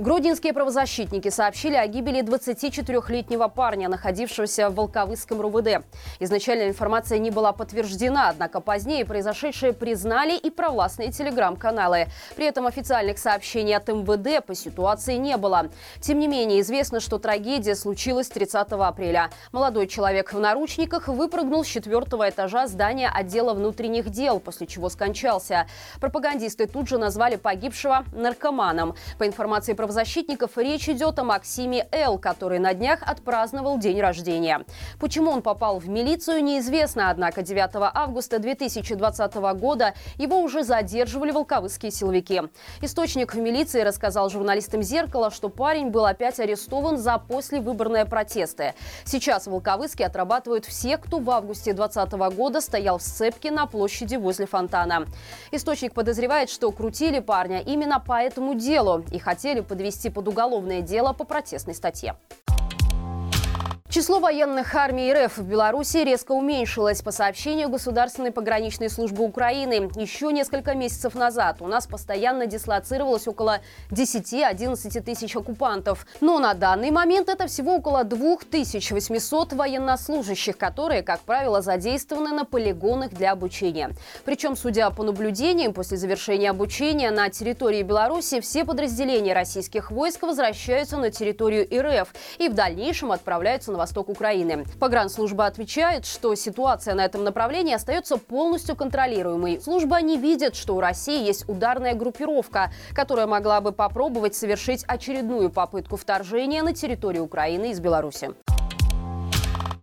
Гродненские правозащитники сообщили о гибели 24-летнего парня, находившегося в Волковыском РУВД. Изначально информация не была подтверждена, однако позднее произошедшее признали и провластные телеграм-каналы. При этом официальных сообщений от МВД по ситуации не было. Тем не менее, известно, что трагедия случилась 30 апреля. Молодой человек в наручниках выпрыгнул с четвертого этажа здания отдела внутренних дел, после чего скончался. Пропагандисты тут же назвали погибшего наркоманом. По информации правозащитников, правозащитников речь идет о Максиме Л., который на днях отпраздновал день рождения. Почему он попал в милицию, неизвестно, однако 9 августа 2020 года его уже задерживали волковыские силовики. Источник в милиции рассказал журналистам «Зеркало», что парень был опять арестован за послевыборные протесты. Сейчас в Волковыске отрабатывают все, кто в августе 2020 года стоял в сцепке на площади возле фонтана. Источник подозревает, что крутили парня именно по этому делу и хотели подвести подвести под уголовное дело по протестной статье. Число военных армий РФ в Беларуси резко уменьшилось. По сообщению Государственной пограничной службы Украины, еще несколько месяцев назад у нас постоянно дислоцировалось около 10-11 тысяч оккупантов. Но на данный момент это всего около 2800 военнослужащих, которые, как правило, задействованы на полигонах для обучения. Причем, судя по наблюдениям, после завершения обучения на территории Беларуси все подразделения российских войск возвращаются на территорию РФ и в дальнейшем отправляются на восток Украины. Погранслужба отвечает, что ситуация на этом направлении остается полностью контролируемой. Служба не видит, что у России есть ударная группировка, которая могла бы попробовать совершить очередную попытку вторжения на территорию Украины из Беларуси.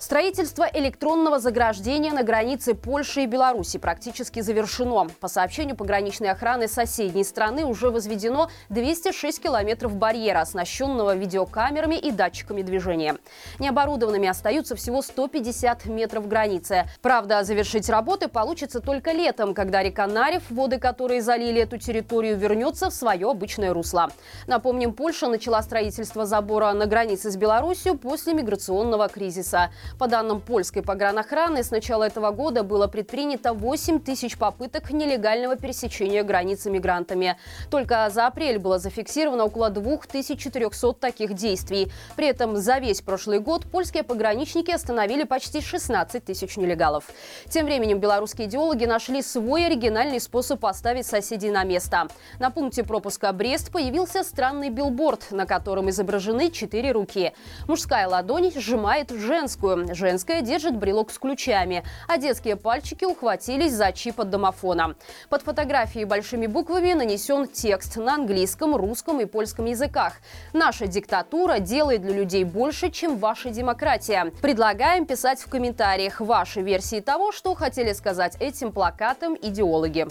Строительство электронного заграждения на границе Польши и Беларуси практически завершено. По сообщению пограничной охраны соседней страны уже возведено 206 километров барьера, оснащенного видеокамерами и датчиками движения. Необорудованными остаются всего 150 метров границы. Правда, завершить работы получится только летом, когда река Нарев, воды которой залили эту территорию, вернется в свое обычное русло. Напомним, Польша начала строительство забора на границе с Беларусью после миграционного кризиса. По данным польской погранохраны, с начала этого года было предпринято 8 тысяч попыток нелегального пересечения границы мигрантами. Только за апрель было зафиксировано около 2400 таких действий. При этом за весь прошлый год польские пограничники остановили почти 16 тысяч нелегалов. Тем временем белорусские идеологи нашли свой оригинальный способ поставить соседей на место. На пункте пропуска Брест появился странный билборд, на котором изображены четыре руки. Мужская ладонь сжимает женскую, Женская держит брелок с ключами, а детские пальчики ухватились за чип от домофона. Под фотографией большими буквами нанесен текст на английском, русском и польском языках. Наша диктатура делает для людей больше, чем ваша демократия. Предлагаем писать в комментариях ваши версии того, что хотели сказать этим плакатом идеологи.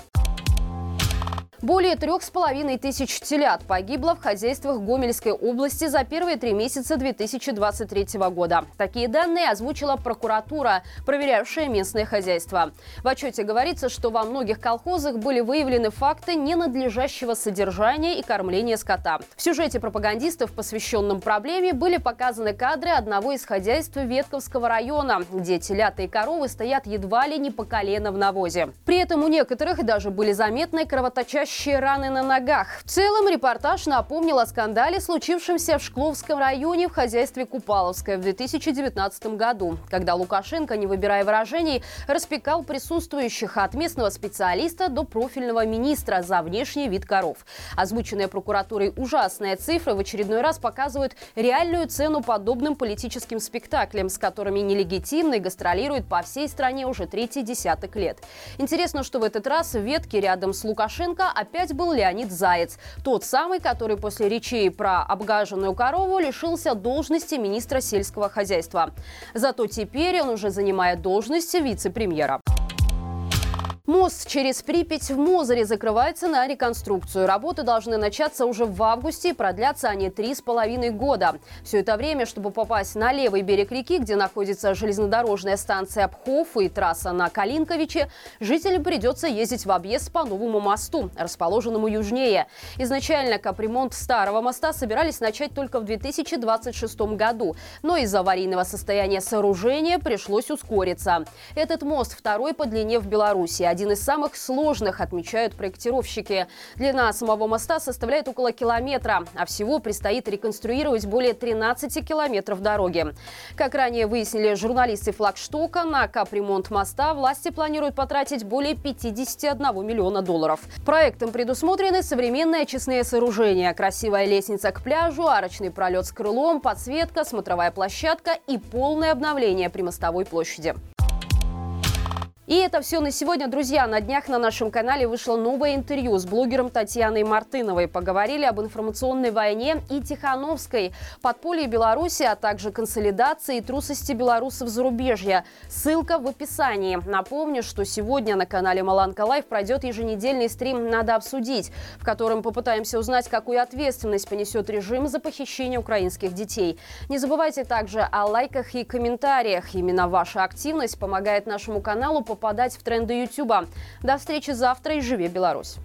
Более трех с половиной тысяч телят погибло в хозяйствах Гомельской области за первые три месяца 2023 года. Такие данные озвучила прокуратура, проверявшая местное хозяйство. В отчете говорится, что во многих колхозах были выявлены факты ненадлежащего содержания и кормления скота. В сюжете пропагандистов, посвященном проблеме, были показаны кадры одного из хозяйств Ветковского района, где телята и коровы стоят едва ли не по колено в навозе. При этом у некоторых даже были заметны кровоточащие кровоточащие раны на ногах. В целом репортаж напомнил о скандале, случившемся в Шкловском районе в хозяйстве Купаловское в 2019 году, когда Лукашенко, не выбирая выражений, распекал присутствующих от местного специалиста до профильного министра за внешний вид коров. Озвученная прокуратурой ужасная цифра в очередной раз показывают реальную цену подобным политическим спектаклям, с которыми нелегитимно гастролирует по всей стране уже третий десяток лет. Интересно, что в этот раз в ветке рядом с Лукашенко опять был Леонид Заяц. Тот самый, который после речей про обгаженную корову лишился должности министра сельского хозяйства. Зато теперь он уже занимает должность вице-премьера. Мост через Припять в Мозыре закрывается на реконструкцию. Работы должны начаться уже в августе и продлятся они три с половиной года. Все это время, чтобы попасть на левый берег реки, где находится железнодорожная станция Обхов и трасса на Калинковиче, жителям придется ездить в объезд по новому мосту, расположенному южнее. Изначально капремонт старого моста собирались начать только в 2026 году, но из-за аварийного состояния сооружения пришлось ускориться. Этот мост второй по длине в Беларуси один из самых сложных, отмечают проектировщики. Длина самого моста составляет около километра, а всего предстоит реконструировать более 13 километров дороги. Как ранее выяснили журналисты флагштока, на капремонт моста власти планируют потратить более 51 миллиона долларов. Проектом предусмотрены современные очистные сооружения, красивая лестница к пляжу, арочный пролет с крылом, подсветка, смотровая площадка и полное обновление примостовой площади. И это все на сегодня, друзья. На днях на нашем канале вышло новое интервью с блогером Татьяной Мартыновой. Поговорили об информационной войне и Тихановской, подполье Беларуси, а также консолидации и трусости белорусов зарубежья. Ссылка в описании. Напомню, что сегодня на канале Маланка Лайв пройдет еженедельный стрим «Надо обсудить», в котором попытаемся узнать, какую ответственность понесет режим за похищение украинских детей. Не забывайте также о лайках и комментариях. Именно ваша активность помогает нашему каналу попадать в тренды Ютуба. До встречи завтра и живи Беларусь!